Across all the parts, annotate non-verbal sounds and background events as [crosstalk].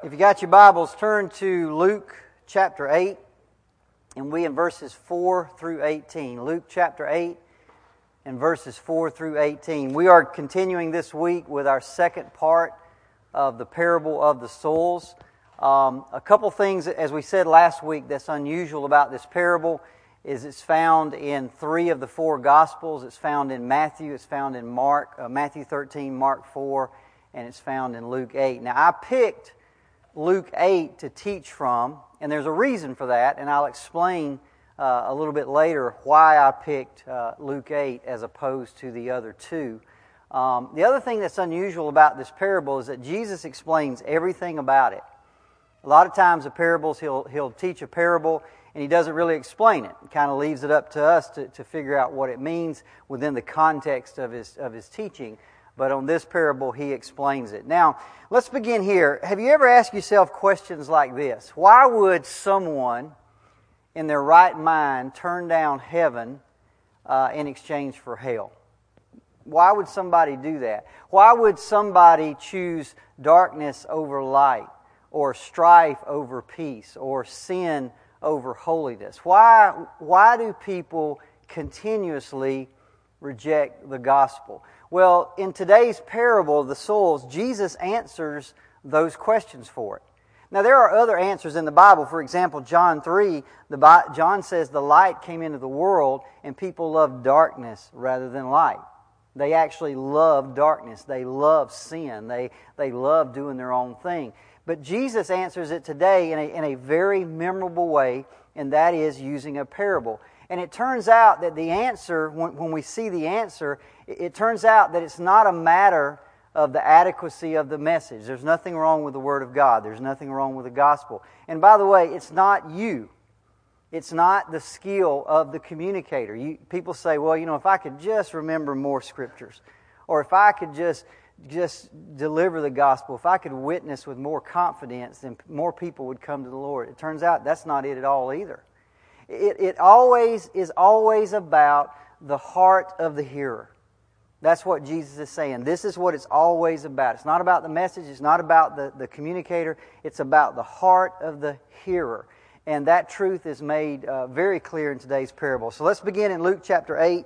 If you got your Bibles, turn to Luke chapter 8, and we in verses 4 through 18. Luke chapter 8 and verses 4 through 18. We are continuing this week with our second part of the parable of the soils. Um, a couple things, as we said last week, that's unusual about this parable is it's found in three of the four Gospels. It's found in Matthew, it's found in Mark, uh, Matthew 13, Mark 4, and it's found in Luke 8. Now, I picked Luke 8 to teach from, and there's a reason for that, and I'll explain uh, a little bit later why I picked uh, Luke 8 as opposed to the other two. Um, the other thing that's unusual about this parable is that Jesus explains everything about it. A lot of times, the parables, he'll, he'll teach a parable and he doesn't really explain it. He kind of leaves it up to us to, to figure out what it means within the context of his, of his teaching but on this parable, he explains it. Now, let's begin here. Have you ever asked yourself questions like this? Why would someone in their right mind turn down heaven uh, in exchange for hell? Why would somebody do that? Why would somebody choose darkness over light, or strife over peace, or sin over holiness? Why, why do people continuously reject the gospel? Well, in today's parable of the soils, Jesus answers those questions for it. Now, there are other answers in the Bible. For example, John 3, the, John says the light came into the world and people loved darkness rather than light. They actually love darkness. They love sin. They, they love doing their own thing. But Jesus answers it today in a, in a very memorable way, and that is using a parable. And it turns out that the answer, when, when we see the answer, it, it turns out that it's not a matter of the adequacy of the message. There's nothing wrong with the Word of God, there's nothing wrong with the gospel. And by the way, it's not you. It's not the skill of the communicator. You, people say, well, you know, if I could just remember more scriptures, or if I could just just deliver the gospel, if I could witness with more confidence, then more people would come to the Lord. It turns out that's not it at all either. It, it always is always about the heart of the hearer. That's what Jesus is saying. This is what it's always about. It's not about the message, it's not about the, the communicator, it's about the heart of the hearer. And that truth is made uh, very clear in today's parable. So let's begin in Luke chapter 8,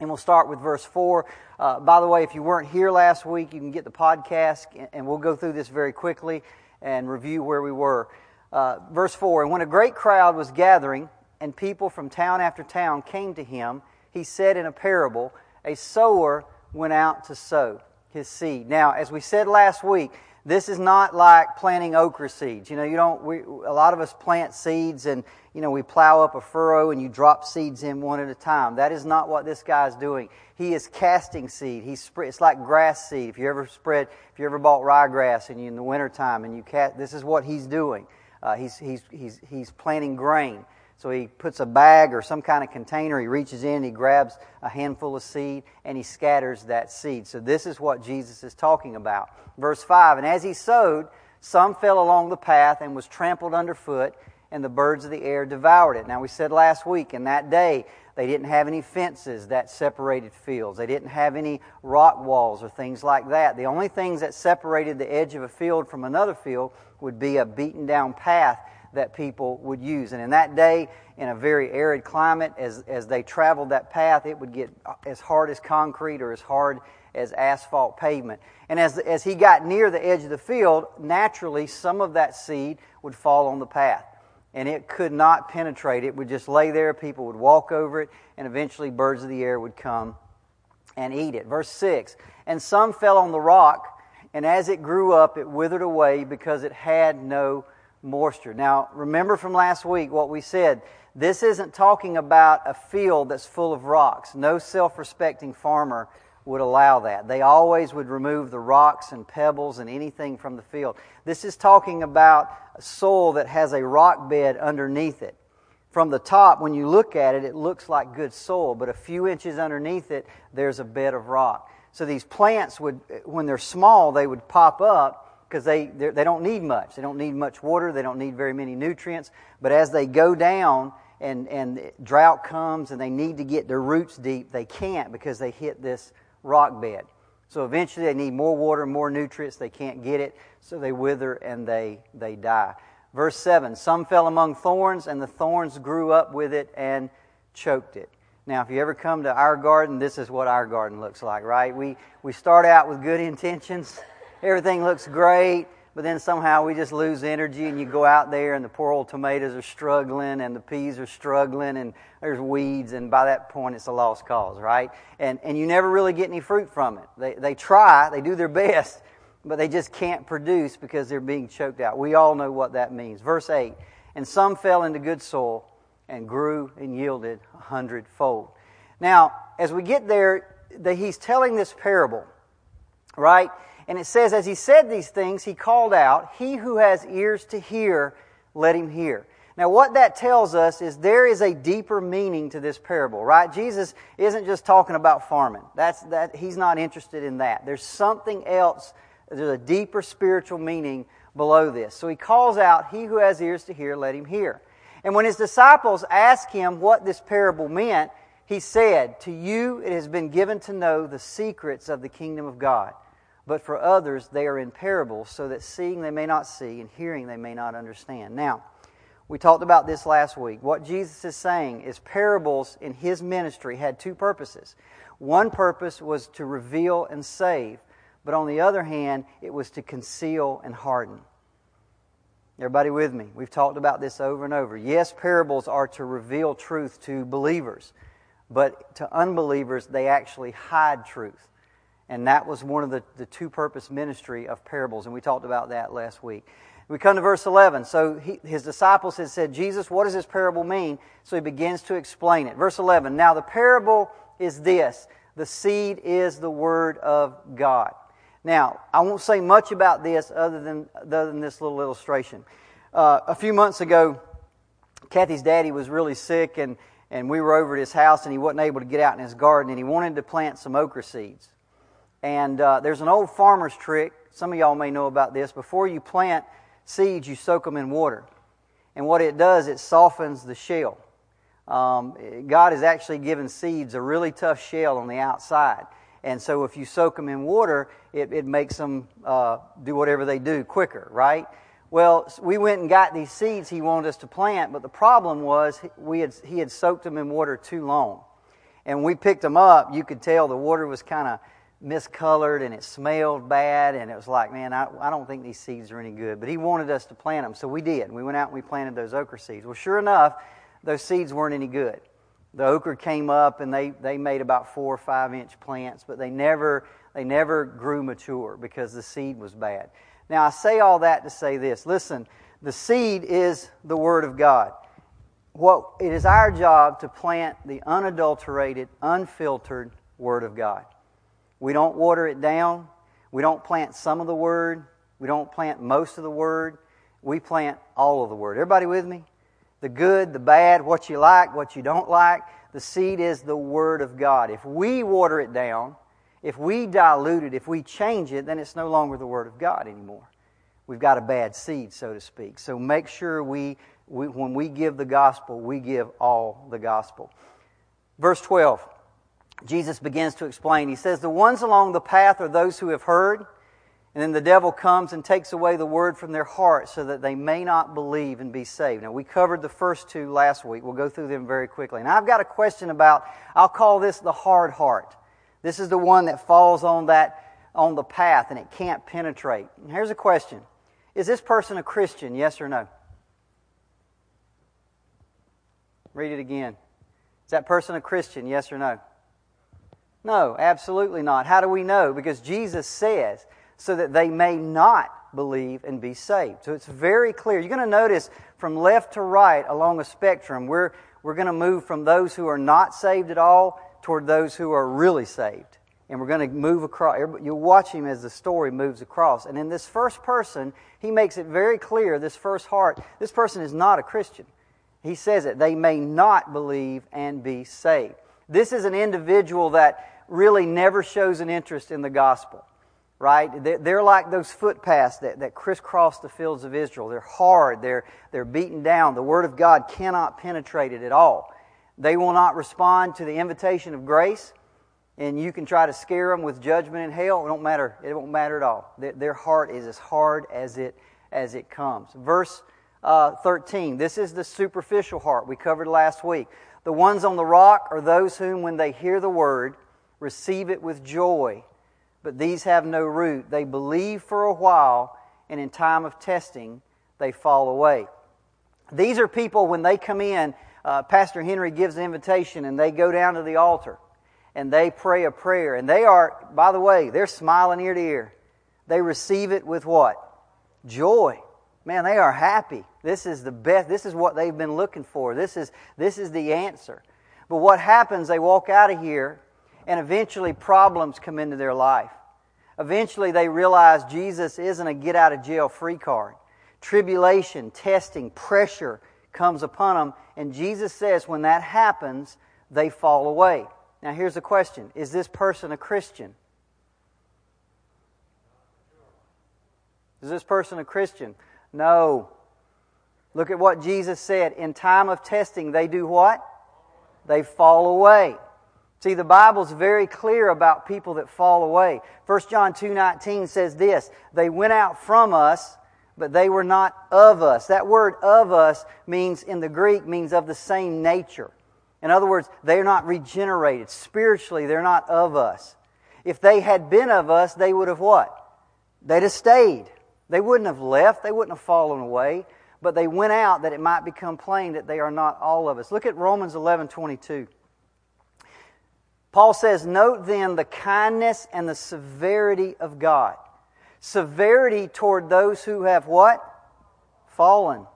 and we'll start with verse 4. Uh, by the way, if you weren't here last week, you can get the podcast, and we'll go through this very quickly and review where we were. Uh, verse 4 And when a great crowd was gathering, and people from town after town came to him, he said in a parable, A sower went out to sow his seed. Now, as we said last week, this is not like planting okra seeds. You know, you don't, we, a lot of us plant seeds and, you know, we plow up a furrow and you drop seeds in one at a time. That is not what this guy is doing. He is casting seed. He's spread, it's like grass seed. If you ever spread, if you ever bought ryegrass in the wintertime and you cast, this is what he's doing. Uh, he's, he's, he's, he's planting grain. So he puts a bag or some kind of container, he reaches in, he grabs a handful of seed, and he scatters that seed. So this is what Jesus is talking about. Verse 5 And as he sowed, some fell along the path and was trampled underfoot, and the birds of the air devoured it. Now we said last week, in that day, they didn't have any fences that separated fields. They didn't have any rock walls or things like that. The only things that separated the edge of a field from another field would be a beaten down path that people would use. And in that day, in a very arid climate, as, as they traveled that path, it would get as hard as concrete or as hard as asphalt pavement. And as, as he got near the edge of the field, naturally some of that seed would fall on the path. And it could not penetrate. It would just lay there. People would walk over it, and eventually birds of the air would come and eat it. Verse 6 And some fell on the rock, and as it grew up, it withered away because it had no moisture. Now, remember from last week what we said. This isn't talking about a field that's full of rocks. No self respecting farmer would allow that. They always would remove the rocks and pebbles and anything from the field. This is talking about a soil that has a rock bed underneath it. From the top, when you look at it, it looks like good soil, but a few inches underneath it, there's a bed of rock. So these plants would, when they're small, they would pop up because they, they don't need much. They don't need much water. They don't need very many nutrients. But as they go down and, and drought comes and they need to get their roots deep, they can't because they hit this rock bed. So eventually they need more water, more nutrients. They can't get it, so they wither and they, they die. Verse 7 Some fell among thorns, and the thorns grew up with it and choked it. Now, if you ever come to our garden, this is what our garden looks like, right? We, we start out with good intentions, [laughs] everything looks great, but then somehow we just lose energy, and you go out there, and the poor old tomatoes are struggling, and the peas are struggling, and there's weeds, and by that point, it's a lost cause, right? And, and you never really get any fruit from it. They, they try, they do their [laughs] best, but they just can't produce because they're being choked out. We all know what that means. Verse 8 And some fell into good soil and grew and yielded a hundredfold. Now, as we get there, the, he's telling this parable, right? And it says, As he said these things, he called out, He who has ears to hear, let him hear. Now, what that tells us is there is a deeper meaning to this parable, right? Jesus isn't just talking about farming. That's, that, he's not interested in that. There's something else there's a deeper spiritual meaning below this. So he calls out, He who has ears to hear, let him hear. And when his disciples asked him what this parable meant, he said, To you it has been given to know the secrets of the kingdom of God. But for others, they are in parables, so that seeing they may not see, and hearing they may not understand. Now, we talked about this last week. What Jesus is saying is parables in his ministry had two purposes. One purpose was to reveal and save, but on the other hand, it was to conceal and harden. Everybody with me? We've talked about this over and over. Yes, parables are to reveal truth to believers, but to unbelievers, they actually hide truth. And that was one of the, the two purpose ministry of parables, and we talked about that last week. We come to verse 11. So he, his disciples had said, Jesus, what does this parable mean? So he begins to explain it. Verse 11 Now the parable is this the seed is the word of God. Now, I won't say much about this other than, other than this little illustration. Uh, a few months ago, Kathy's daddy was really sick, and, and we were over at his house, and he wasn't able to get out in his garden, and he wanted to plant some okra seeds. And uh, there's an old farmer's trick. Some of y'all may know about this. Before you plant seeds, you soak them in water. And what it does, it softens the shell. Um, God has actually given seeds a really tough shell on the outside. And so if you soak them in water, it, it makes them uh, do whatever they do quicker, right? Well, we went and got these seeds he wanted us to plant, but the problem was we had, he had soaked them in water too long. And we picked them up, you could tell the water was kind of miscolored and it smelled bad, and it was like, man, I, I don't think these seeds are any good. But he wanted us to plant them, so we did. We went out and we planted those okra seeds. Well, sure enough, those seeds weren't any good the okra came up and they, they made about four or five inch plants, but they never, they never grew mature because the seed was bad. Now, I say all that to say this listen, the seed is the Word of God. What, it is our job to plant the unadulterated, unfiltered Word of God. We don't water it down. We don't plant some of the Word. We don't plant most of the Word. We plant all of the Word. Everybody with me? The good, the bad, what you like, what you don't like. The seed is the Word of God. If we water it down, if we dilute it, if we change it, then it's no longer the Word of God anymore. We've got a bad seed, so to speak. So make sure we, we when we give the gospel, we give all the gospel. Verse 12, Jesus begins to explain. He says, The ones along the path are those who have heard and then the devil comes and takes away the word from their heart so that they may not believe and be saved. Now, we covered the first two last week. We'll go through them very quickly. And I've got a question about, I'll call this the hard heart. This is the one that falls on that, on the path and it can't penetrate. And here's a question Is this person a Christian, yes or no? Read it again. Is that person a Christian, yes or no? No, absolutely not. How do we know? Because Jesus says, so that they may not believe and be saved. So it's very clear. You're going to notice from left to right along a spectrum, we're, we're going to move from those who are not saved at all toward those who are really saved. And we're going to move across. You'll watch him as the story moves across. And in this first person, he makes it very clear this first heart, this person is not a Christian. He says it. They may not believe and be saved. This is an individual that really never shows an interest in the gospel right? They're like those footpaths that, that crisscross the fields of Israel. They're hard, they're, they're beaten down. The Word of God cannot penetrate it at all. They will not respond to the invitation of grace. and you can try to scare them with judgment and hell. It won't matter. It won't matter at all. Their heart is as hard as it as it comes. Verse uh, 13. This is the superficial heart we covered last week. The ones on the rock are those whom, when they hear the word, receive it with joy. But these have no root. They believe for a while, and in time of testing, they fall away. These are people, when they come in, uh, Pastor Henry gives an invitation, and they go down to the altar and they pray a prayer. And they are, by the way, they're smiling ear to ear. They receive it with what? Joy. Man, they are happy. This is the best. This is what they've been looking for. This is, this is the answer. But what happens, they walk out of here, and eventually problems come into their life. Eventually, they realize Jesus isn't a get out of jail free card. Tribulation, testing, pressure comes upon them, and Jesus says when that happens, they fall away. Now, here's the question Is this person a Christian? Is this person a Christian? No. Look at what Jesus said. In time of testing, they do what? They fall away. See, the Bible's very clear about people that fall away. 1 John 2.19 says this, They went out from us, but they were not of us. That word of us means, in the Greek, means of the same nature. In other words, they're not regenerated. Spiritually, they're not of us. If they had been of us, they would have what? They'd have stayed. They wouldn't have left. They wouldn't have fallen away. But they went out that it might become plain that they are not all of us. Look at Romans 11 22. Paul says, Note then the kindness and the severity of God. Severity toward those who have what? Fallen.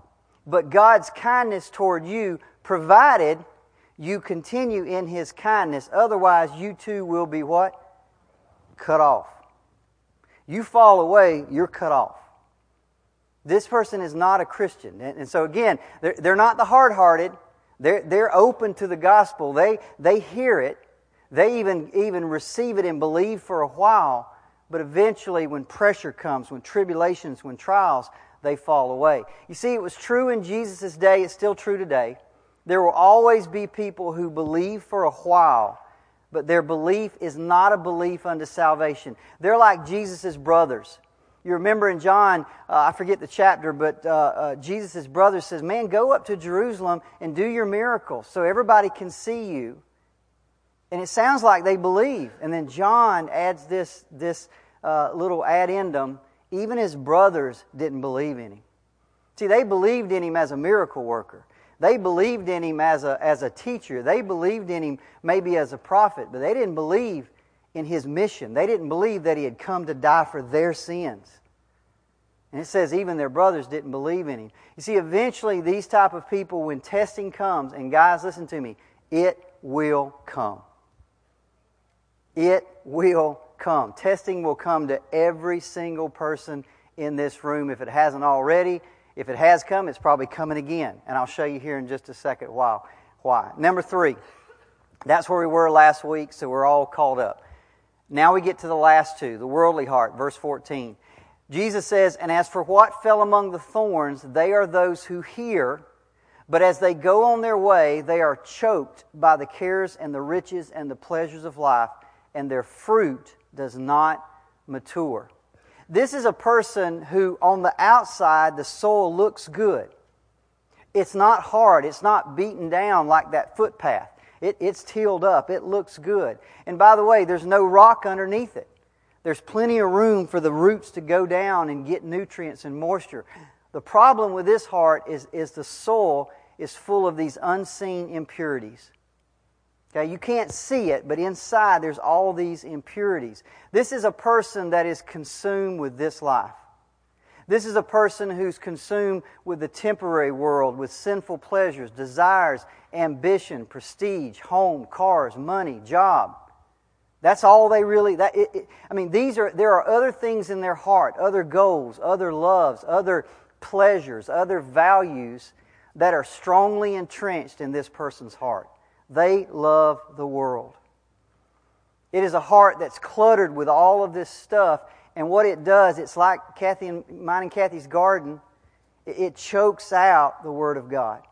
But God's kindness toward you, provided you continue in his kindness. Otherwise, you too will be what? Cut off. You fall away, you're cut off. This person is not a Christian. And, so, again, they're, not the hard hearted. They're, open to the gospel. They hear it. They even, even receive it and believe for a while. But eventually, when pressure comes, when tribulations, when trials, they fall away. You see, it was true in Jesus' day. It's still true today. There will always be people who believe for a while, but their belief is not a belief unto salvation. They're like Jesus' brothers. You remember in John, uh, I forget the chapter, but uh, uh, Jesus' brother says, Man, go up to Jerusalem and do your miracles so everybody can see you. And it sounds like they believe. And then John adds this, this uh, little addendum even his brothers didn't believe in him. See, they believed in him as a miracle worker. They believed in him as a, as a teacher. They believed in him maybe as a prophet, but they didn't believe in his mission. They didn't believe that he had come to die for their sins. And it says even their brothers didn't believe in him. You see, eventually these type of people, when testing comes, and guys, listen to me, it will come. It will come. Testing will come to every single person in this room if it hasn't already. If it has come, it's probably coming again. And I'll show you here in just a second why. Why? Number three. That's where we were last week, so we're all caught up. Now we get to the last two, the worldly heart, verse 14. Jesus says, And as for what fell among the thorns, they are those who hear, but as they go on their way, they are choked by the cares and the riches and the pleasures of life, and their fruit does not mature. This is a person who, on the outside, the soil looks good. It's not hard, it's not beaten down like that footpath. It, it's tilled up, it looks good. And by the way, there's no rock underneath it. There's plenty of room for the roots to go down and get nutrients and moisture. The problem with this heart is, is the soil is full of these unseen impurities. Okay, you can't see it, but inside there's all these impurities. This is a person that is consumed with this life. This is a person who's consumed with the temporary world, with sinful pleasures, desires, ambition, prestige, home, cars, money, job. That's all they really. That it, it, I mean, these are there are other things in their heart, other goals, other loves, other pleasures, other values that are strongly entrenched in this person's heart. They love the world. It is a heart that's cluttered with all of this stuff. And what it does, it's like Kathy and mine and Kathy's garden. It chokes out the Word of God.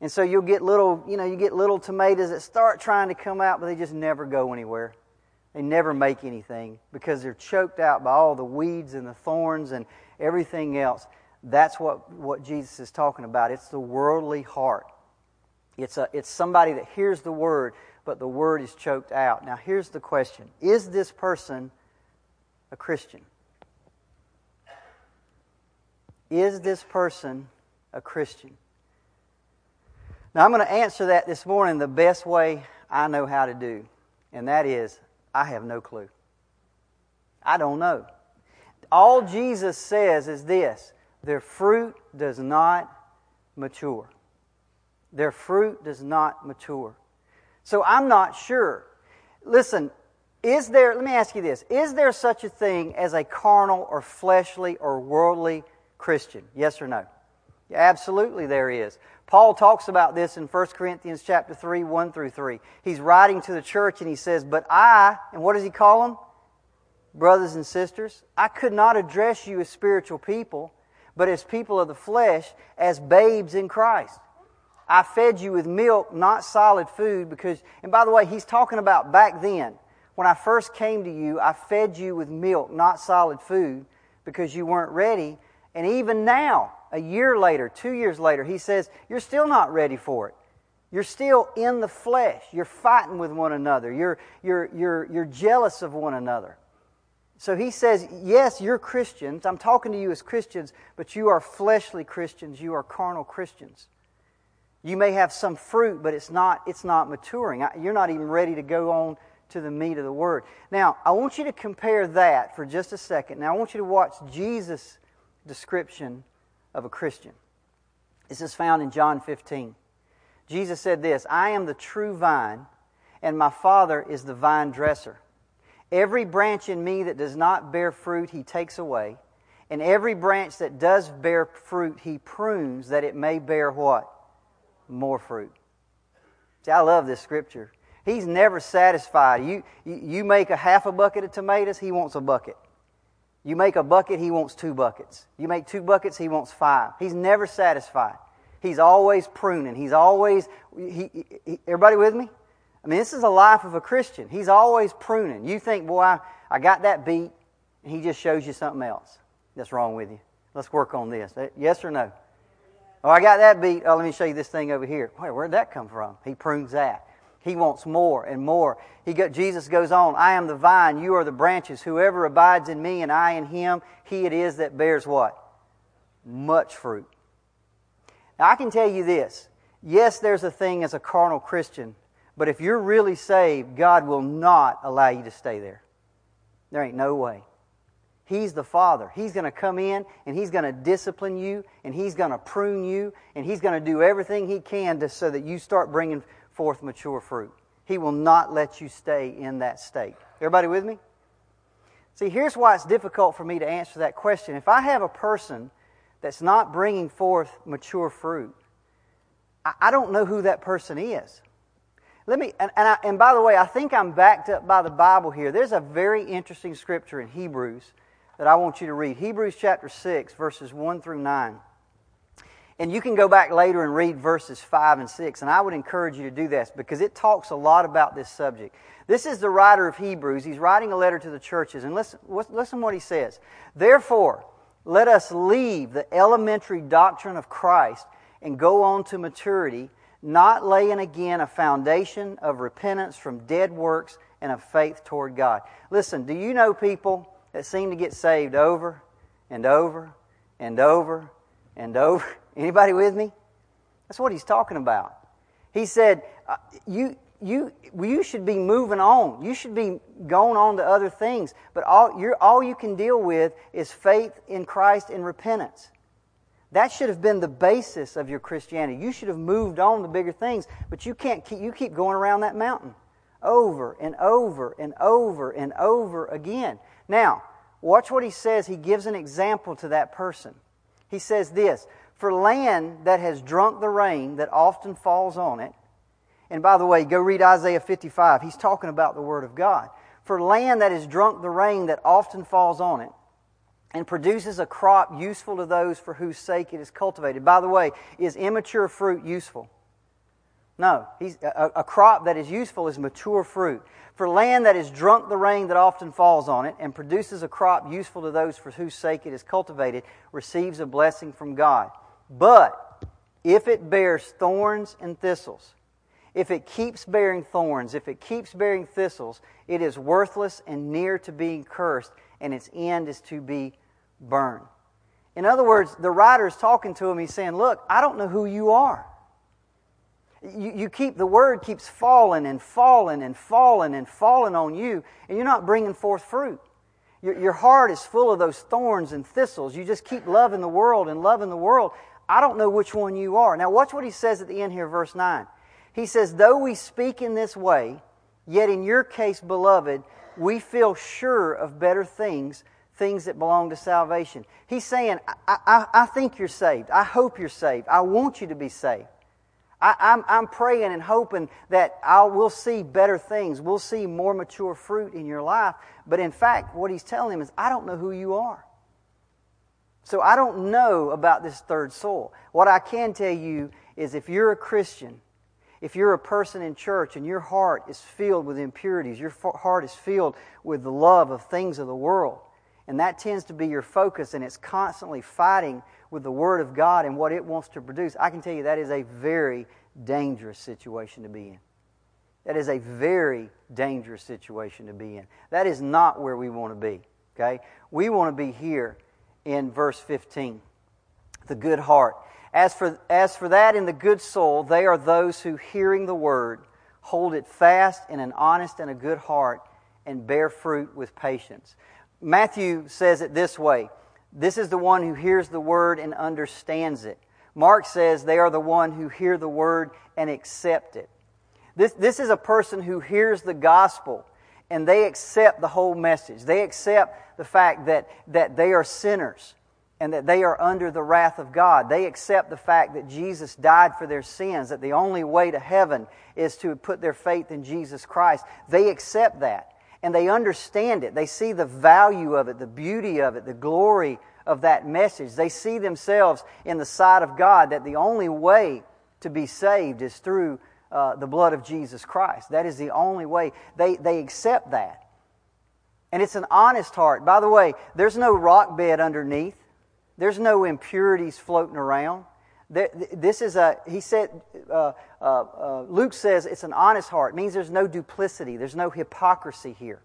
And so you'll get little, you know, you get little tomatoes that start trying to come out, but they just never go anywhere. They never make anything because they're choked out by all the weeds and the thorns and everything else. That's what, what Jesus is talking about. It's the worldly heart. It's, a, it's somebody that hears the word, but the word is choked out. Now, here's the question Is this person a Christian? Is this person a Christian? Now, I'm going to answer that this morning the best way I know how to do, and that is I have no clue. I don't know. All Jesus says is this their fruit does not mature. Their fruit does not mature. So I'm not sure. Listen, is there, let me ask you this, is there such a thing as a carnal or fleshly or worldly Christian? Yes or no? Absolutely there is. Paul talks about this in 1 Corinthians chapter 3, 1 through 3. He's writing to the church and he says, But I, and what does he call them? Brothers and sisters, I could not address you as spiritual people, but as people of the flesh, as babes in Christ. I fed you with milk, not solid food, because, and by the way, he's talking about back then. When I first came to you, I fed you with milk, not solid food, because you weren't ready. And even now, a year later, two years later, he says, You're still not ready for it. You're still in the flesh. You're fighting with one another. You're, you're, you're, you're jealous of one another. So he says, Yes, you're Christians. I'm talking to you as Christians, but you are fleshly Christians. You are carnal Christians. You may have some fruit, but it's not, it's not maturing. You're not even ready to go on to the meat of the word. Now, I want you to compare that for just a second. Now, I want you to watch Jesus' description of a Christian. This is found in John 15. Jesus said this I am the true vine, and my Father is the vine dresser. Every branch in me that does not bear fruit, he takes away. And every branch that does bear fruit, he prunes that it may bear what? More fruit. See, I love this scripture. He's never satisfied. You, you make a half a bucket of tomatoes, he wants a bucket. You make a bucket, he wants two buckets. You make two buckets, he wants five. He's never satisfied. He's always pruning. He's always, he, he, everybody with me? I mean, this is a life of a Christian. He's always pruning. You think, boy, I, I got that beat, and he just shows you something else that's wrong with you. Let's work on this. Yes or no? Oh, I got that beat. Oh, let me show you this thing over here. Wait, where'd that come from? He prunes that. He wants more and more. He got, Jesus goes on, I am the vine, you are the branches. Whoever abides in me and I in him, he it is that bears what? Much fruit. Now, I can tell you this. Yes, there's a thing as a carnal Christian, but if you're really saved, God will not allow you to stay there. There ain't no way. He's the Father. He's going to come in and He's going to discipline you and He's going to prune you and He's going to do everything He can to, so that you start bringing forth mature fruit. He will not let you stay in that state. Everybody with me? See, here's why it's difficult for me to answer that question. If I have a person that's not bringing forth mature fruit, I, I don't know who that person is. Let me, and, and, I, and by the way, I think I'm backed up by the Bible here. There's a very interesting scripture in Hebrews that I want you to read. Hebrews chapter 6, verses 1 through 9. And you can go back later and read verses 5 and 6, and I would encourage you to do this because it talks a lot about this subject. This is the writer of Hebrews. He's writing a letter to the churches, and listen, listen what he says. Therefore, let us leave the elementary doctrine of Christ and go on to maturity, not laying again a foundation of repentance from dead works and of faith toward God. Listen, do you know people that seem to get saved over and over and over and over? [laughs] Anybody with me? That's what he's talking about. He said, uh, you, you, you should be moving on. You should be going on to other things. But all, you're, all you can deal with is faith in Christ and repentance. That should have been the basis of your Christianity. You should have moved on to bigger things, but you can't keep, you keep going around that mountain over and over and over and over again. Now, watch what he says. He gives an example to that person. He says this for land that has drunk the rain that often falls on it. And by the way, go read Isaiah 55. He's talking about the Word of God. For land that has drunk the rain that often falls on it and produces a crop useful to those for whose sake it is cultivated. By the way, is immature fruit useful? No, a, a crop that is useful is mature fruit. For land that has drunk the rain that often falls on it and produces a crop useful to those for whose sake it is cultivated receives a blessing from God. But if it bears thorns and thistles, if it keeps bearing thorns, if it keeps bearing thistles, it is worthless and near to being cursed, and its end is to be burned. In other words, the writer is talking to him. He's saying, Look, I don't know who you are. You, you keep, the word keeps falling and falling and falling and falling on you, and you're not bringing forth fruit. Your, your heart is full of those thorns and thistles. You just keep loving the world and loving the world. I don't know which one you are. Now, watch what he says at the end here, verse 9. He says, Though we speak in this way, yet in your case, beloved, we feel sure of better things, things that belong to salvation. He's saying, I, I, I think you're saved. I hope you're saved. I want you to be saved. I, am I'm, I'm praying and hoping that I'll, we'll see better things. We'll see more mature fruit in your life. But in fact, what he's telling him is, I don't know who you are. So I don't know about this third soul. What I can tell you is if you're a Christian, if you're a person in church and your heart is filled with impurities, your heart is filled with the love of things of the world, and that tends to be your focus, and it's constantly fighting with the Word of God and what it wants to produce, I can tell you that is a very dangerous situation to be in. That is a very dangerous situation to be in. That is not where we want to be. Okay? We want to be here in verse 15. The good heart. As for, as for that in the good soul, they are those who, hearing the word, hold it fast in an honest and a good heart and bear fruit with patience. Matthew says it this way this is the one who hears the word and understands it. Mark says they are the one who hear the word and accept it. This, this is a person who hears the gospel and they accept the whole message. They accept the fact that, that they are sinners and that they are under the wrath of God. They accept the fact that Jesus died for their sins, that the only way to heaven is to put their faith in Jesus Christ. They accept that and they understand it. They see the value of it, the beauty of it, the glory of that message. They see themselves in the sight of God that the only way to be saved is through uh, the blood of Jesus Christ. That is the only way. They, they accept that. And it's an honest heart. By the way, there's no rock bed underneath, there's no impurities floating around. This is a, he said, uh, uh, uh, Luke says it's an honest heart. It means there's no duplicity, there's no hypocrisy here.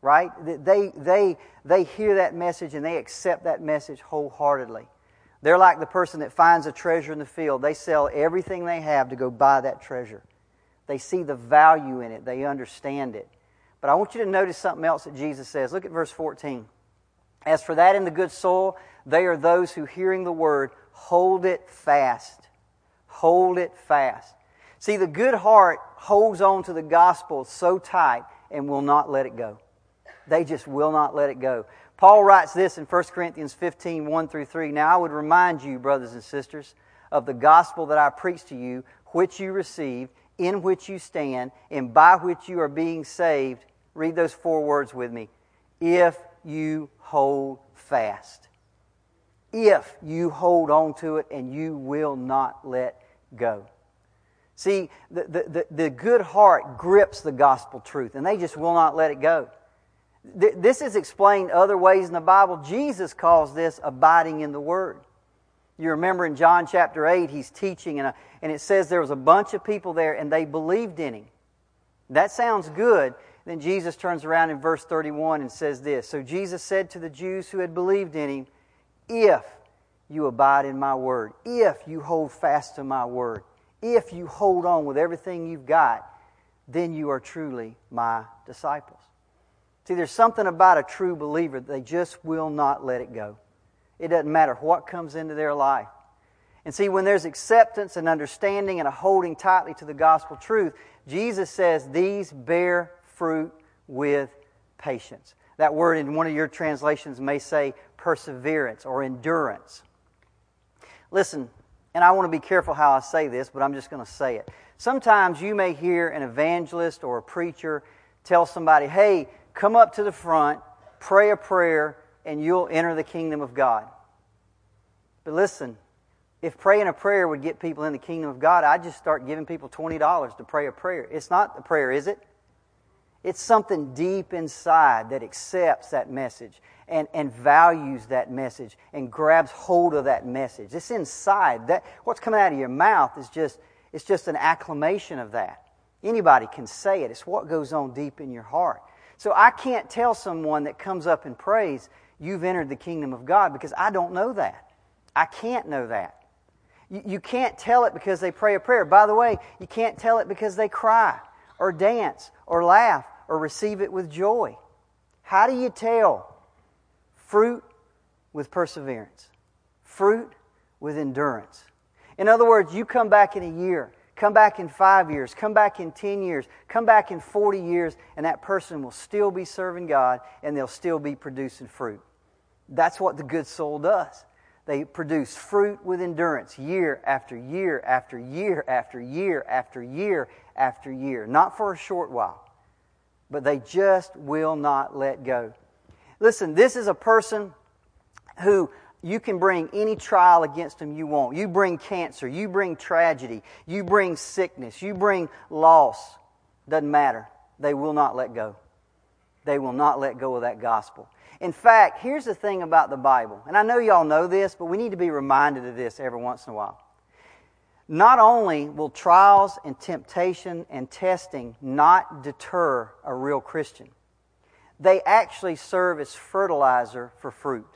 Right? They, they, they hear that message and they accept that message wholeheartedly. They're like the person that finds a treasure in the field. They sell everything they have to go buy that treasure. They see the value in it, they understand it. But I want you to notice something else that Jesus says. Look at verse 14. As for that in the good soul, they are those who, hearing the word, hold it fast. Hold it fast. See, the good heart holds on to the gospel so tight and will not let it go. They just will not let it go. Paul writes this in 1 Corinthians 15 1 through 3. Now I would remind you, brothers and sisters, of the gospel that I preached to you, which you received, in which you stand, and by which you are being saved. Read those four words with me. If you hold fast if you hold on to it and you will not let go. See, the, the, the, the, good heart grips the gospel truth, and they just will not let it go. This is explained other ways in the Bible. Jesus calls this abiding in the Word. You remember in John chapter 8, he's teaching, and, a, and it says there was a bunch of people there, and they believed in him. That sounds good. Then Jesus turns around in verse 31 and says this So Jesus said to the Jews who had believed in him, if you abide in my word, if you hold fast to my word, if you hold on with everything you've got, then you are truly my disciples. See, there's something about a true believer, they just will not let it go. It doesn't matter what comes into their life. And see, when there's acceptance and understanding and a holding tightly to the gospel truth, Jesus says these bear fruit with patience. That word in one of your translations may say perseverance or endurance. Listen, and I want to be careful how I say this, but I'm just going to say it. Sometimes you may hear an evangelist or a preacher tell somebody, hey, come up to the front, pray a prayer, and you'll enter the kingdom of God. But listen, If praying a prayer would get people in the kingdom of God, I'd just start giving people $20 to pray a prayer. It's not a prayer, is it? It's something deep inside that accepts that message and, and values that message and grabs hold of that message. It's inside. That what's coming out of your mouth is just it's just an acclamation of that. Anybody can say it. It's what goes on deep in your heart. So I can't tell someone that comes up and prays, you've entered the kingdom of God because I don't know that. I can't know that. You, you can't tell it because they pray a prayer. By the way, you can't tell it because they cry or dance or laugh or receive it with joy. How do you tell? Fruit with perseverance, fruit with endurance. In other words, you come back in a year, come back in five years, come back in 10 years, come back in 40 years, and that person will still be serving God and they'll still be producing fruit. That's what the good soul does. They produce fruit with endurance year after year after year after year after year after year. Not for a short while, but they just will not let go. Listen, this is a person who you can bring any trial against them you want. You bring cancer, you bring tragedy, you bring sickness, you bring loss. Doesn't matter. They will not let go. They will not let go of that gospel. In fact, here's the thing about the Bible, and I know y'all know this, but we need to be reminded of this every once in a while. Not only will trials and temptation and testing not deter a real Christian, they actually serve as fertilizer for fruit.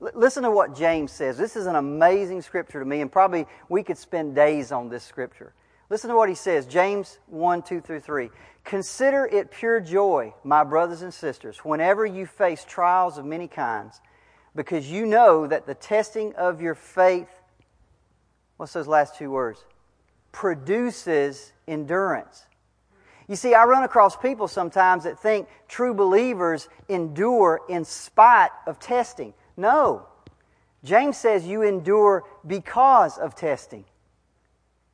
L- listen to what James says. This is an amazing scripture to me, and probably we could spend days on this scripture. Listen to what he says James 1 2 through 3. Consider it pure joy, my brothers and sisters, whenever you face trials of many kinds, because you know that the testing of your faith, what's those last two words? Produces endurance. You see, I run across people sometimes that think true believers endure in spite of testing. No. James says you endure because of testing.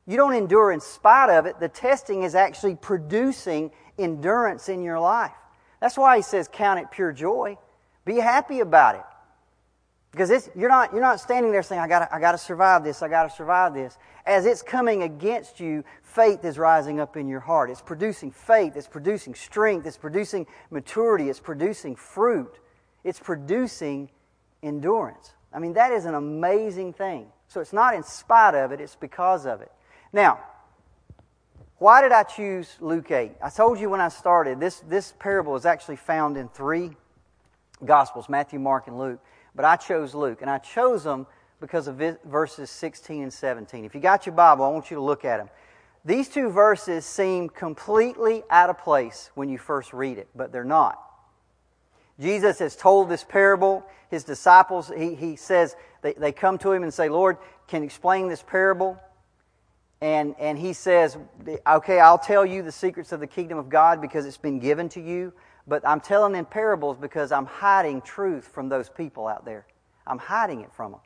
You don't endure in spite of it. The testing is actually producing endurance in your life. That's why he says, Count it pure joy. Be happy about it. Because you're, not, you're not standing there saying, I got I got to survive this, I got to survive this. As it's coming against you, faith is rising up in your heart. It's producing faith, it's producing strength, it's producing maturity, it's producing fruit, it's producing endurance. I mean, that is an amazing thing. So it's not in spite of it, it's because of it. Now, why did I choose Luke 8? I told you when I started, this, this parable is actually found in three Gospels Matthew, Mark, and Luke. But I chose Luke, and I chose them because of verses 16 and 17. If you got your Bible, I want you to look at them. These two verses seem completely out of place when you first read it, but they're not. Jesus has told this parable. His disciples, he, he says, they, they come to him and say, Lord, can you explain this parable? and, and he says, Okay, I'll tell you the secrets of the kingdom of God because it's been given to you, but I'm telling in parables because I'm hiding truth from those people out there. I'm hiding it from them.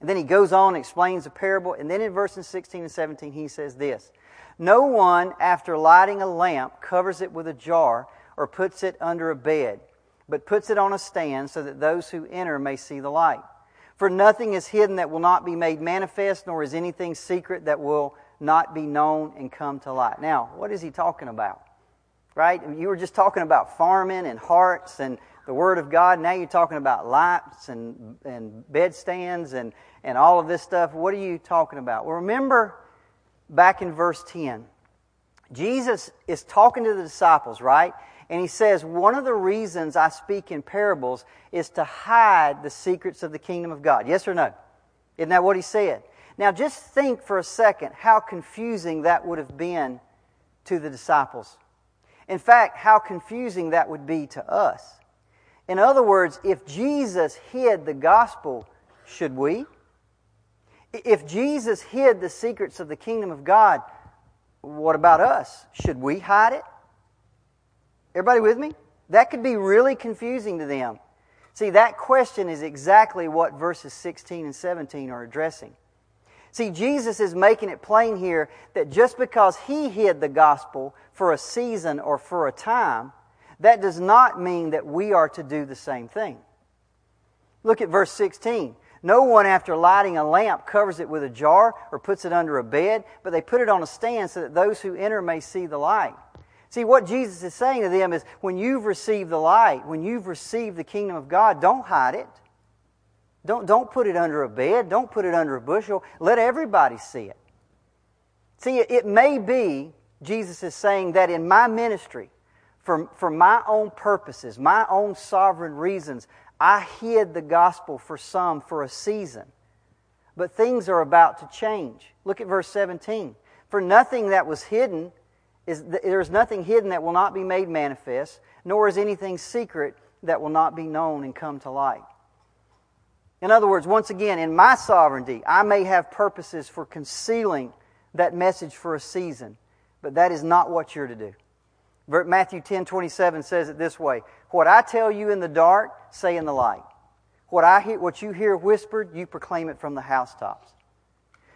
And then he goes on and explains the parable, and then in verses 16 and 17, he says this No one, after lighting a lamp, covers it with a jar or puts it under a bed, but puts it on a stand so that those who enter may see the light. For nothing is hidden that will not be made manifest, nor is anything secret that will not be known and come to light. Now, what is he talking about? Right? You were just talking about farming and hearts and the Word of God. Now you're talking about lights and, and bedstands and, and all of this stuff. What are you talking about? Well, remember back in verse 10, Jesus is talking to the disciples, right? And he says, One of the reasons I speak in parables is to hide the secrets of the kingdom of God. Yes or no? Isn't that what he said? Now, just think for a second how confusing that would have been to the disciples. In fact, how confusing that would be to us. In other words, if Jesus hid the gospel, should we? If Jesus hid the secrets of the kingdom of God, what about us? Should we hide it? Everybody with me? That could be really confusing to them. See, that question is exactly what verses 16 and 17 are addressing. See, Jesus is making it plain here that just because he hid the gospel for a season or for a time, that does not mean that we are to do the same thing. Look at verse 16. No one, after lighting a lamp, covers it with a jar or puts it under a bed, but they put it on a stand so that those who enter may see the light. See, what Jesus is saying to them is when you've received the light, when you've received the kingdom of God, don't hide it. Don't, don't put it under a bed. Don't put it under a bushel. Let everybody see it. See, it may be, Jesus is saying, that in my ministry, for, for my own purposes, my own sovereign reasons, I hid the gospel for some for a season. But things are about to change. Look at verse 17. For nothing that was hidden is there is nothing hidden that will not be made manifest, nor is anything secret that will not be known and come to light. In other words, once again, in my sovereignty, I may have purposes for concealing that message for a season, but that is not what you're to do. Matthew 10 27 says it this way What I tell you in the dark, say in the light. What, I hear, what you hear whispered, you proclaim it from the housetops.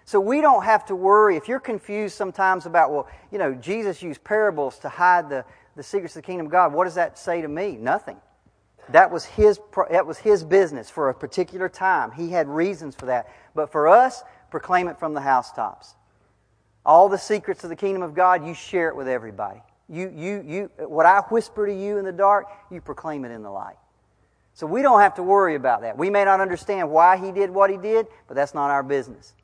So we don't have to worry. If you're confused sometimes about, well, you know, Jesus used parables to hide the, the secrets of the kingdom of God, what does that say to me? Nothing. That was his, that was his business for a particular time. He had reasons for that. But for us, proclaim it from the housetops. All the secrets of the kingdom of God, you share it with everybody. You, you, you, what I whisper to you in the dark, you proclaim it in the light. So we don't have to worry about that. We may not understand why he did what he did, but that's not our business.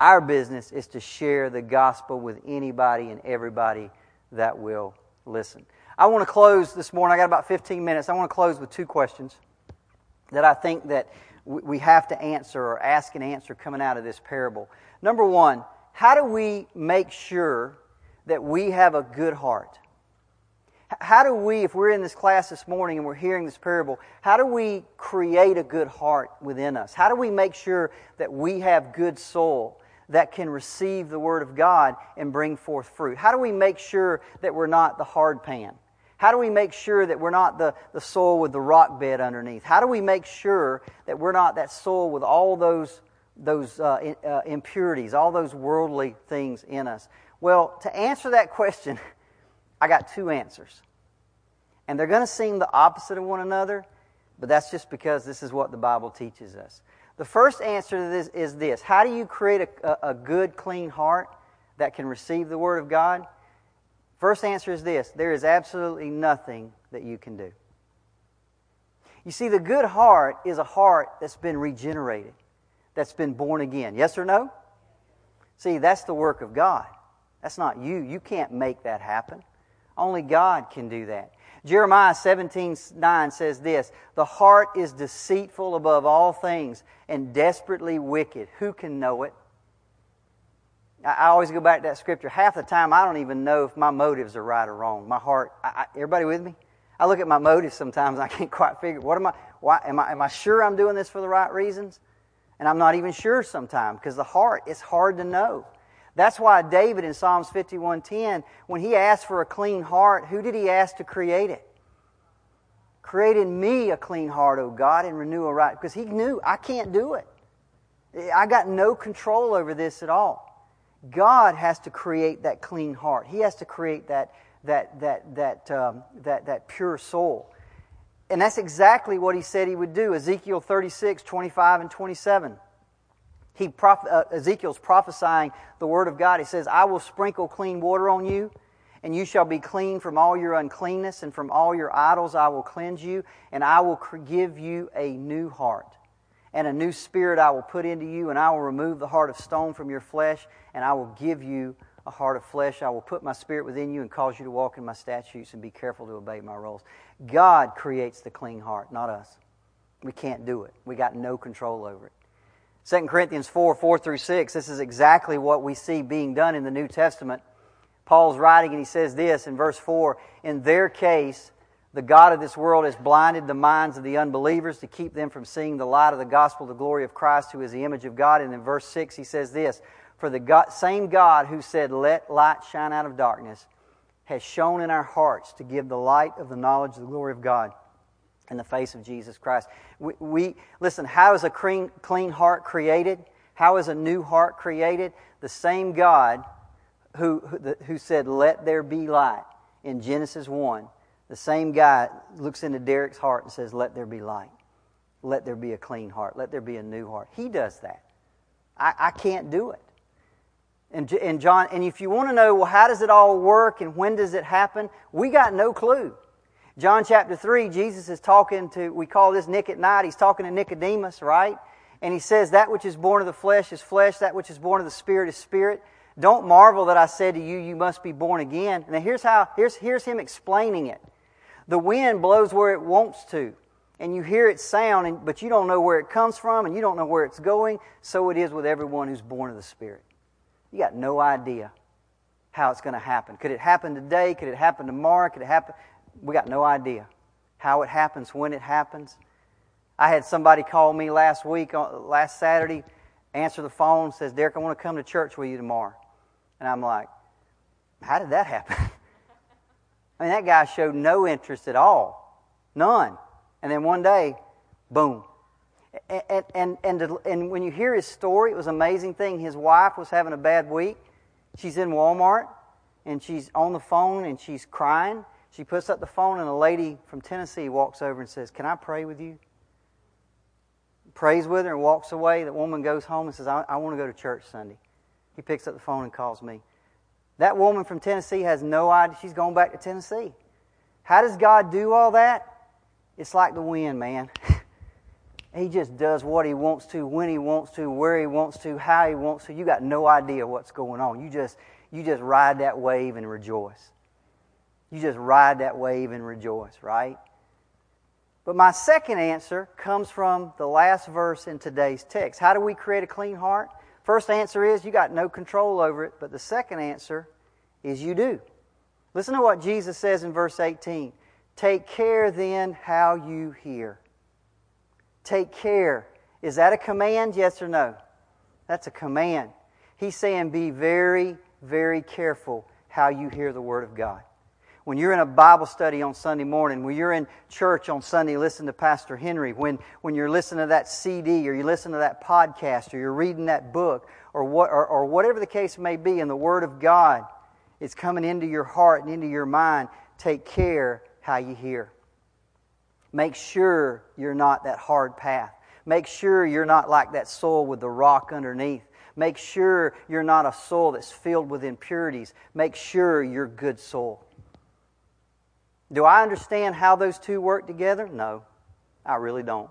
Our business is to share the gospel with anybody and everybody that will listen. I want to close this morning. I got about 15 minutes. I want to close with two questions that I think that we have to answer or ask and answer coming out of this parable. Number one, how do we make sure that we have a good heart? How do we, if we're in this class this morning and we're hearing this parable, how do we create a good heart within us? How do we make sure that we have good soul that can receive the Word of God and bring forth fruit? How do we make sure that we're not the hard pan? How do we make sure that we're not the, the soil with the rock bed underneath? How do we make sure that we're not that soil with all those, those uh, uh, impurities, all those worldly things in us? Well, to answer that question, [laughs] I got two answers. And they're going to seem the opposite of one another, but that's just because this is what the Bible teaches us. The first answer to this is this How do you create a, a, good, clean heart that can receive the Word of God? First answer is this there is absolutely nothing that you can do. You see, the good heart is a heart that's been regenerated, that's been born again. Yes or no? See, that's the work of God. That's not you. You can't make that happen. Only God can do that. Jeremiah 17 9 says this The heart is deceitful above all things and desperately wicked. Who can know it? I always go back to that scripture. Half the time, I don't even know if my motives are right or wrong. My heart, I, I, everybody with me? I look at my motives sometimes, [laughs] I can't quite figure, what am I, why, am I, am I sure I'm doing this for the right reasons? And I'm not even sure sometimes because the heart, it's hard to know. That's why David in Psalms 51:10, when he asked for a clean heart, who did he ask to create it? Create in me a clean heart, O God, and renew a right. Because he knew I can't do it. I got no control over this at all. God has to create that clean heart. He has to create that that that that um, that that pure soul. And that's exactly what he said he would do. Ezekiel 36, 25, and 27 he uh, Ezekiel's prophesying the word of God. He says, I will sprinkle clean water on you, and you shall be clean from all your uncleanness, and from all your idols I will cleanse you, and I will give you a new heart. And a new spirit I will put into you, and I will remove the heart of stone from your flesh, and I will give you a heart of flesh. I will put my spirit within you and cause you to walk in my statutes and be careful to obey my rules. God creates the clean heart, not us. We can't do it. We got no control over it. 2 Corinthians 4 4 through 6, this is exactly what we see being done in the New Testament. Paul's writing and he says this in verse 4 In their case, the God of this world has blinded the minds of the unbelievers to keep them from seeing the light of the gospel, the glory of Christ, who is the image of God. And in verse 6, he says this For the God, same God who said, Let light shine out of darkness, has shone in our hearts to give the light of the knowledge of the glory of God in the face of Jesus Christ. We, we, listen, how is a clean, clean heart created? How is a new heart created? The same God who, who, who said, Let there be light in Genesis 1, the same guy looks into Derricke's heart and says, Let there be light. let there be a clean heart, let there be a new heart. He does that. I, I can't do it. And, and John, and if you want to know, well, how does it all work and when does it happen? We got no clue. John chapter 3, Jesus is talking to, we call this Nick at night. He's talking to Nicodemus, right? And he says, That which is born of the flesh is flesh, that which is born of the spirit is spirit. Don't marvel that I said to you, You must be born again. Now, here's, how, here's, here's him explaining it. The wind blows where it wants to, and you hear its sound, and, but you don't know where it comes from, and you don't know where it's going. So it is with everyone who's born of the Spirit. You got no idea how it's going to happen. Could it happen today? Could it happen tomorrow? Could it happen? We got no idea how it happens, when it happens. I had somebody call me last week, uh, last Saturday, answer the phone, says, Derricke, I want to come to church with you tomorrow. And I'm like, how did that happen? [laughs] I mean, that guy showed no interest at all. None. And then one day, boom. And, and, and, and when you hear his story, it was an amazing thing. His wife was having a bad week. She's in Walmart, and she's on the phone, and she's crying. She puts up the phone, and a lady from Tennessee walks over and says, Can I pray with you? Prays with her and walks away. The woman goes home and says, I, I want to go to church Sunday. He picks up the phone and calls me. That woman from Tennessee has no idea she's going back to Tennessee. How does God do all that? It's like the wind, man. [laughs] he just does what he wants to, when he wants to, where he wants to, how he wants to. You got no idea what's going on. You just you just ride that wave and rejoice. You just ride that wave and rejoice, right? But my second answer comes from the last verse in today's text. How do we create a clean heart? First answer is you got no control over it, but the second answer is you do. Listen to what Jesus says in verse 18. Take care then how you hear. Take care. Is that a command? Yes or no? That's a command. He's saying be very, very careful how you hear the Word of God when you're in a Bible study on Sunday morning, when you're in church on Sunday, listen to Pastor Henry, when, when you're listening to that CD or you listen to that podcast or you're reading that book or, what, or, or whatever the case may be, and the Word of God is coming into your heart and into your mind, take care how you hear. Make sure you're not that hard path. Make sure you're not like that soil with the rock underneath. Make sure you're not a soil that's filled with impurities. Make sure you're good soil. Do I understand how those two work together? No, I really don't.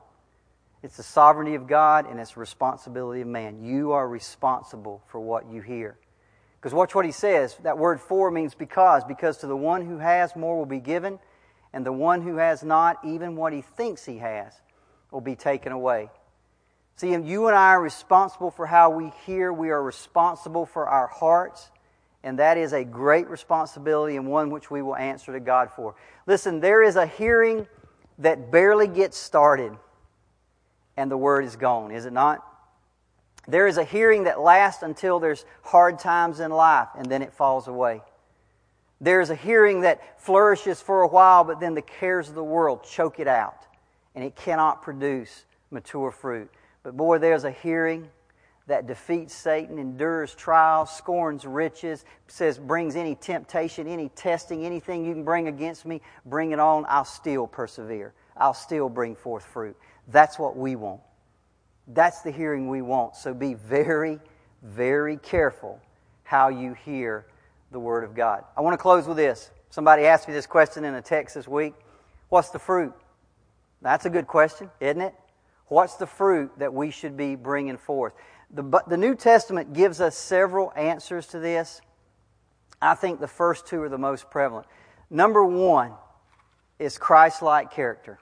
It's the sovereignty of God and it's the responsibility of man. You are responsible for what you hear. Because watch what he says. That word for means because. Because to the one who has, more will be given, and the one who has not, even what he thinks he has, will be taken away. See, you and I are responsible for how we hear. We are responsible for our hearts and that is a great responsibility and one which we will answer to God for. Listen, there is a hearing that barely gets started, and the word is gone, is it not? There is a hearing that lasts until there's hard times in life, and then it falls away. There's a hearing that flourishes for a while, but then the cares of the world choke it out, and it cannot produce mature fruit. But boy, there's a hearing that defeats Satan, endures trials, scorns riches, says brings any temptation, any testing, anything you can bring against me, bring it on. I'll still persevere. I'll still bring forth fruit. That's what we want. That's the hearing we want. So be very, very careful how you hear the Word of God. I want to close with this. Somebody asked me this question in a text this week What's the fruit? That's a good question, isn't it? What's the fruit that we should be bringing forth? The, the New Testament gives us several answers to this. I think the first two are the most prevalent. Number one is Christ like character.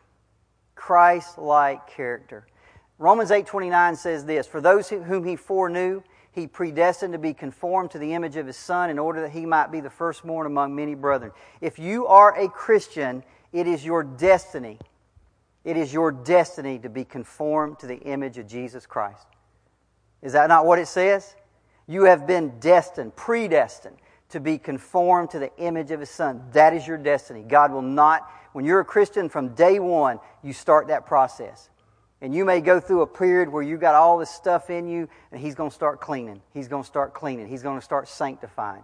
Christ like character. Romans 8:29 says this, "For those whom he foreknew, he predestined to be conformed to the image of his son in order that he might be the firstborn among many brethren." If you are a Christian, it is your destiny. It is your destiny to be conformed to the image of Jesus Christ. Is that not what it says? You have been destined, predestined, to be conformed to the image of His Son. That is your destiny. God will not, when you're a Christian from day one, you start that process. And you may go through a period where you've got all this stuff in you, and He's going to start cleaning. He's going to start cleaning. He's going to start sanctifying.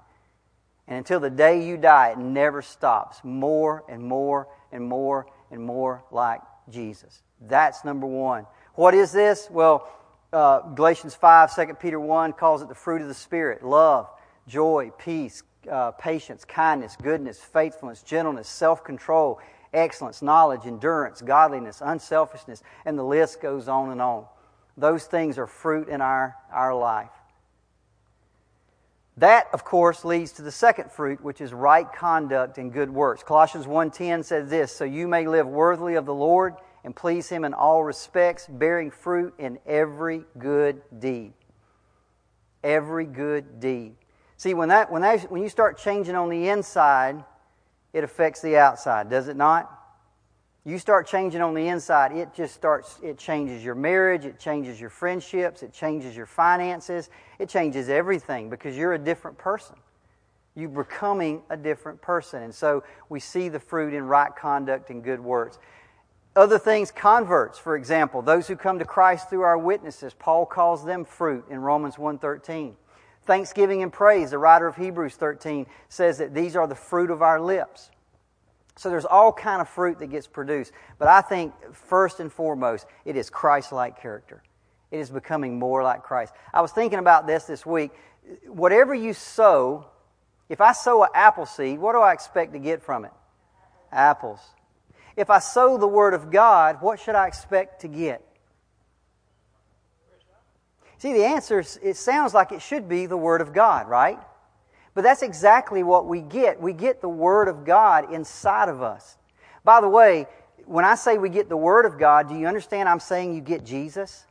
And until the day you die, it never stops. More and more and more and more like Jesus. That's number one. What is this? Well, uh, Galatians 5, 2 Peter 1 calls it the fruit of the Spirit love, joy, peace, uh, patience, kindness, goodness, faithfulness, gentleness, self control, excellence, knowledge, endurance, godliness, unselfishness, and the list goes on and on. Those things are fruit in our, our life. That, of course, leads to the second fruit, which is right conduct and good works. Colossians 1.10 says this, So you may live worthily of the Lord and please Him in all respects, bearing fruit in every good deed. Every good deed. See, when, that, when, that, when you start changing on the inside, it affects the outside, does it not? You start changing on the inside, it just starts, it changes your marriage, it changes your friendships, it changes your finances, it changes everything because you're a different person. You're becoming a different person. And so we see the fruit in right conduct and good works. Other things, converts, for example, those who come to Christ through our witnesses, Paul calls them fruit in Romans 1.13. Thanksgiving and praise, the writer of Hebrews 13 says that these are the fruit of our lips. So there's all kind of fruit that gets produced. But I think first and foremost, it is Christ-like character. It is becoming more like Christ. I was thinking about this this week. Whatever you sow, if I sow an apple seed, what do I expect to get from it? Apples. If I sow the Word of God, what should I expect to get? See, the answer, is. it sounds like it should be the Word of God, right? But that's exactly what we get. We get the Word of God inside of us. By the way, when I say we get the Word of God, do you understand I'm saying you get Jesus?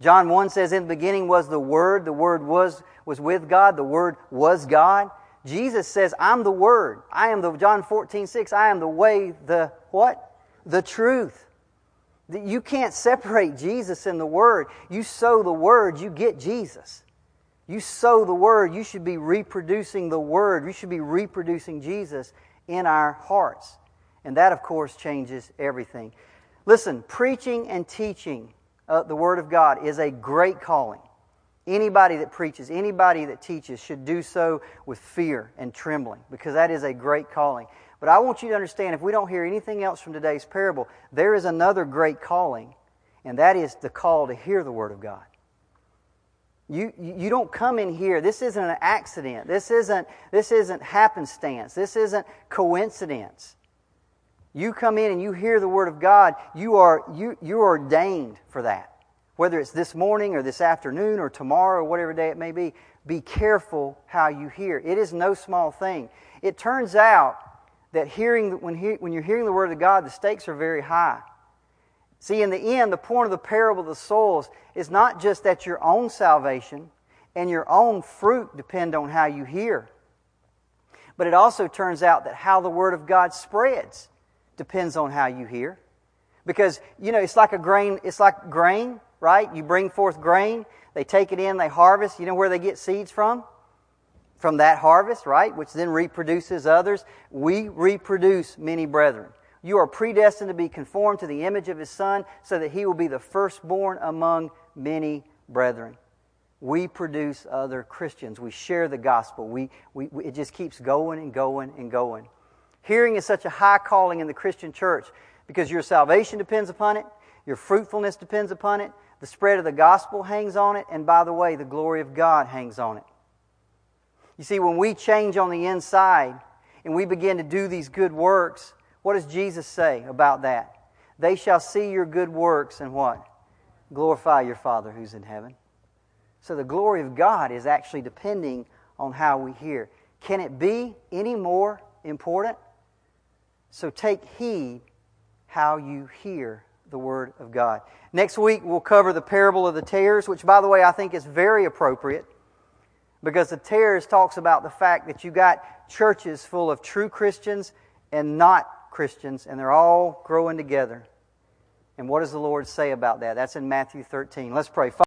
John 1 says, In the beginning was the Word, the Word was, was with God, the Word was God. Jesus says, I'm the Word. I am the, John 14, 6, I am the way, the what? The truth. You can't separate Jesus and the Word. You sow the Word, you get Jesus. You sow the Word, you should be reproducing the Word. You should be reproducing Jesus in our hearts. And that, of course, changes everything. Listen, preaching and teaching uh, the Word of God is a great calling. Anybody that preaches, anybody that teaches should do so with fear and trembling because that is a great calling. But I want you to understand if we don't hear anything else from today's parable, there is another great calling, and that is the call to hear the Word of God. You, you don't come in here. This isn't an accident. This isn't, this isn't happenstance. This isn't coincidence. You come in and you hear the Word of God, you are, you, you're ordained for that. Whether it's this morning or this afternoon or tomorrow or whatever day it may be, be careful how you hear. It is no small thing. It turns out that hearing, when, he, when you're hearing the Word of God, the stakes are very high. See, in the end, the point of the parable of the soils is not just that your own salvation and your own fruit depend on how you hear, but it also turns out that how the Word of God spreads depends on how you hear. Because, you know, it's like a grain, it's like grain, right? You bring forth grain, they take it in, they harvest. You know where they get seeds from? From that harvest, right? Which then reproduces others. We reproduce many brethren. You are predestined to be conformed to the image of His Son so that He will be the firstborn among many brethren. We produce other Christians. We share the gospel. We, we, we, it just keeps going and going and going. Hearing is such a high calling in the Christian church because your salvation depends upon it, your fruitfulness depends upon it, the spread of the gospel hangs on it, and by the way, the glory of God hangs on it. You see, when we change on the inside and we begin to do these good works, what does Jesus say about that? They shall see your good works and what? Glorify your Father who's in heaven. So the glory of God is actually depending on how we hear. Can it be any more important? So take heed how you hear the Word of God. Next week, we'll cover the parable of the tares, which, by the way, I think is very appropriate because the tares talks about the fact that you got churches full of true Christians and not Christians, and they're all growing together. And what does the Lord say about that? That's in Matthew 13. Let's pray.